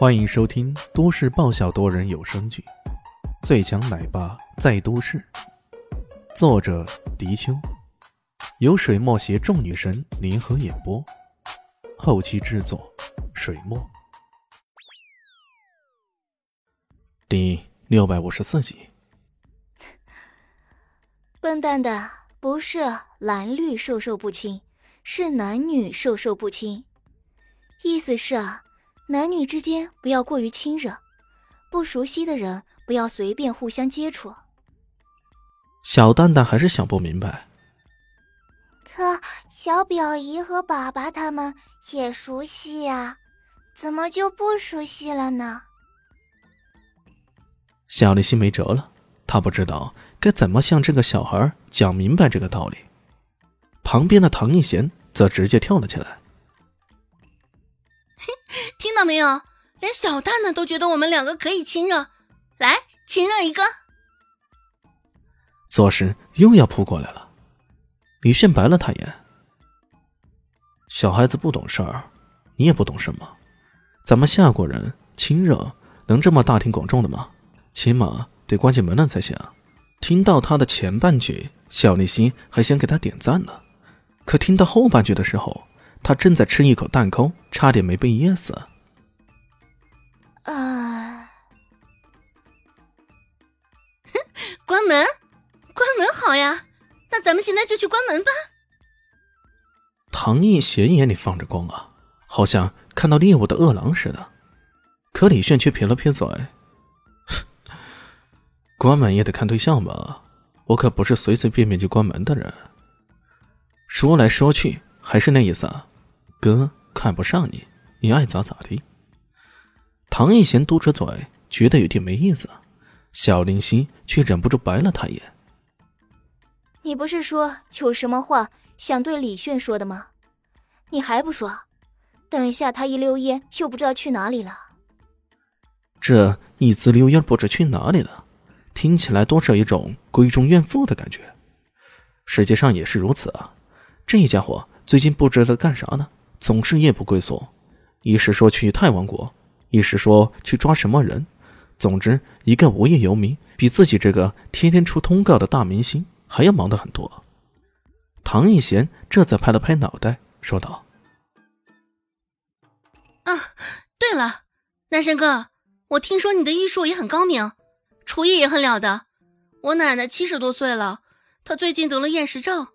欢迎收听都市爆笑多人有声剧《最强奶爸在都市》，作者：迪秋，由水墨携众女神联合演播，后期制作：水墨。第六百五十四集。笨蛋的，不是蓝绿授受不亲，是男女授受不亲。意思是啊。男女之间不要过于亲热，不熟悉的人不要随便互相接触。小蛋蛋还是想不明白。可小表姨和爸爸他们也熟悉呀，怎么就不熟悉了呢？小丽心没辙了，她不知道该怎么向这个小孩讲明白这个道理。旁边的唐一贤则直接跳了起来。听到没有？连小蛋蛋都觉得我们两个可以亲热，来亲热一个。左时又要扑过来了，李炫白了他眼。小孩子不懂事儿，你也不懂什么。咱们夏国人亲热能这么大庭广众的吗？起码得关起门来才行。听到他的前半句，小丽心还想给他点赞呢，可听到后半句的时候。他正在吃一口蛋糕，差点没被噎死。啊！关门，关门好呀！那咱们现在就去关门吧。唐毅贤眼里放着光啊，好像看到猎物的饿狼似的。可李炫却撇了撇嘴：“ 关门也得看对象吧，我可不是随随便便就关门的人。”说来说去，还是那意思啊。哥看不上你，你爱咋咋地。唐艺贤嘟着嘴，觉得有点没意思。小林夕却忍不住白了他一眼：“你不是说有什么话想对李炫说的吗？你还不说？等一下他一溜烟，又不知道去哪里了。”这一滋溜烟不知去哪里了，听起来多少有一种闺中怨妇的感觉。实际上也是如此啊，这家伙最近不知道干啥呢。总是夜不归宿，一时说去泰王国，一时说去抓什么人，总之一个无业游民，比自己这个天天出通告的大明星还要忙得很多。唐艺贤这才拍了拍脑袋，说道：“啊，对了，男神哥，我听说你的医术也很高明，厨艺也很了得。我奶奶七十多岁了，她最近得了厌食症，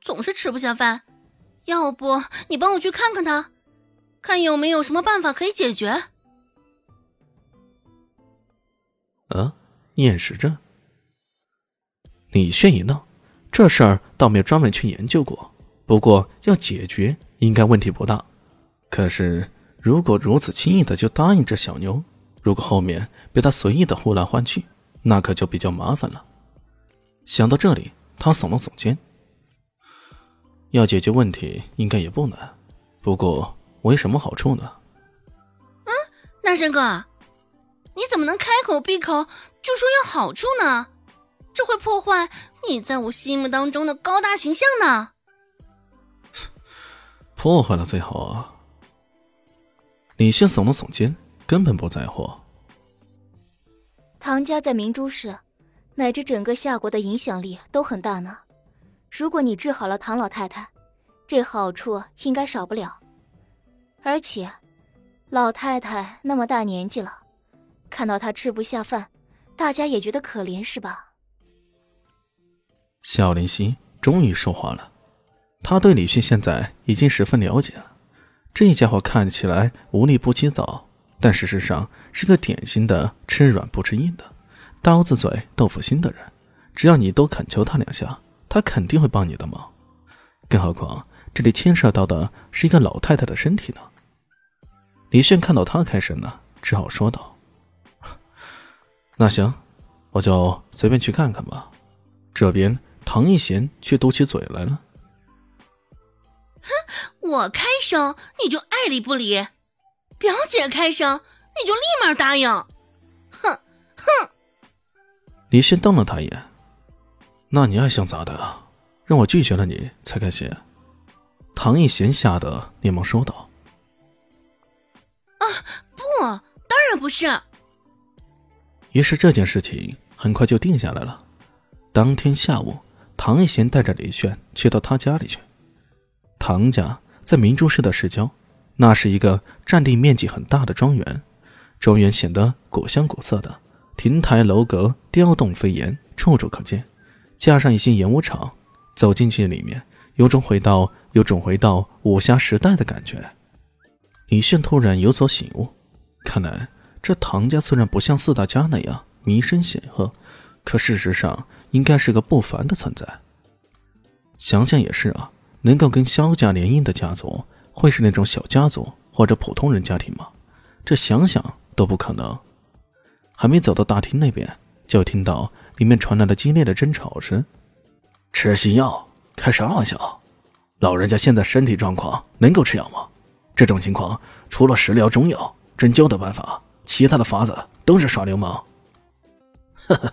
总是吃不下饭。”要不你帮我去看看他，看有没有什么办法可以解决。啊，厌食症。李炫一闹，这事儿倒没有专门去研究过，不过要解决应该问题不大。可是如果如此轻易的就答应这小妞，如果后面被他随意的呼来唤去，那可就比较麻烦了。想到这里，他耸了耸肩。要解决问题应该也不难，不过我有什么好处呢？嗯，男神哥，你怎么能开口闭口就说要好处呢？这会破坏你在我心目当中的高大形象呢。破坏了最好啊！李炫耸了耸肩，根本不在乎。唐家在明珠市，乃至整个夏国的影响力都很大呢。如果你治好了唐老太太，这好处应该少不了。而且，老太太那么大年纪了，看到她吃不下饭，大家也觉得可怜，是吧？小林夕终于说话了，他对李迅现在已经十分了解了。这家伙看起来无利不起早，但事实上是个典型的吃软不吃硬的，刀子嘴豆腐心的人。只要你多恳求他两下。他肯定会帮你的忙，更何况这里牵涉到的是一个老太太的身体呢。李炫看到他开声了，只好说道：“ 那行，我就随便去看看吧。”这边唐一贤却嘟起嘴来了：“哼，我开声你就爱理不理，表姐开声你就立马答应，哼哼。”李炫瞪了他一眼。那你爱想咋的？让我拒绝了你才开心？唐艺贤吓得连忙说道：“啊，不，当然不是。于是这件事情很快就定下来了。当天下午，唐一贤带着李炫去到他家里去。唐家在明珠市的市郊，那是一个占地面积很大的庄园，庄园显得古香古色的，亭台楼阁、雕栋飞檐处处可见，加上一些演武场，走进去里面，有种回到有种回到武侠时代的感觉。李炫突然有所醒悟，看来。这唐家虽然不像四大家那样名声显赫，可事实上应该是个不凡的存在。想想也是啊，能够跟萧家联姻的家族，会是那种小家族或者普通人家庭吗？这想想都不可能。还没走到大厅那边，就听到里面传来了激烈的争吵声：“吃西药？开啥玩笑？老人家现在身体状况能够吃药吗？这种情况，除了食疗中药针灸的办法。”其他的法子都是耍流氓。呵呵，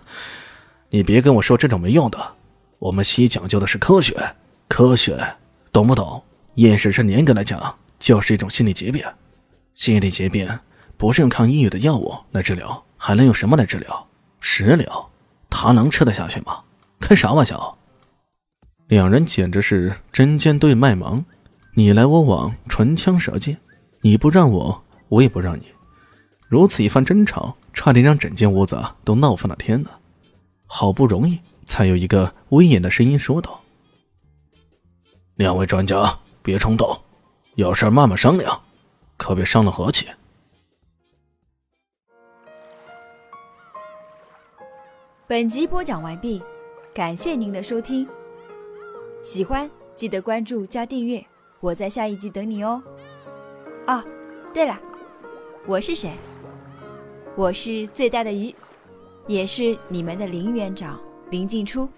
你别跟我说这种没用的。我们西医讲究的是科学，科学，懂不懂？厌食症严格来讲就是一种心理疾病，心理疾病不是用抗抑郁的药物来治疗，还能用什么来治疗？食疗，他能吃得下去吗？开啥玩笑！两人简直是针尖对麦芒，你来我往，唇枪舌剑，你不让我，我也不让你。如此一番争吵，差点让整间屋子都闹翻了天了。好不容易才有一个威严的声音说道：“两位专家，别冲动，有事慢慢商量，可别伤了和气。”本集播讲完毕，感谢您的收听。喜欢记得关注加订阅，我在下一集等你哦。哦，对了，我是谁？我是最大的鱼，也是你们的林园长林静初。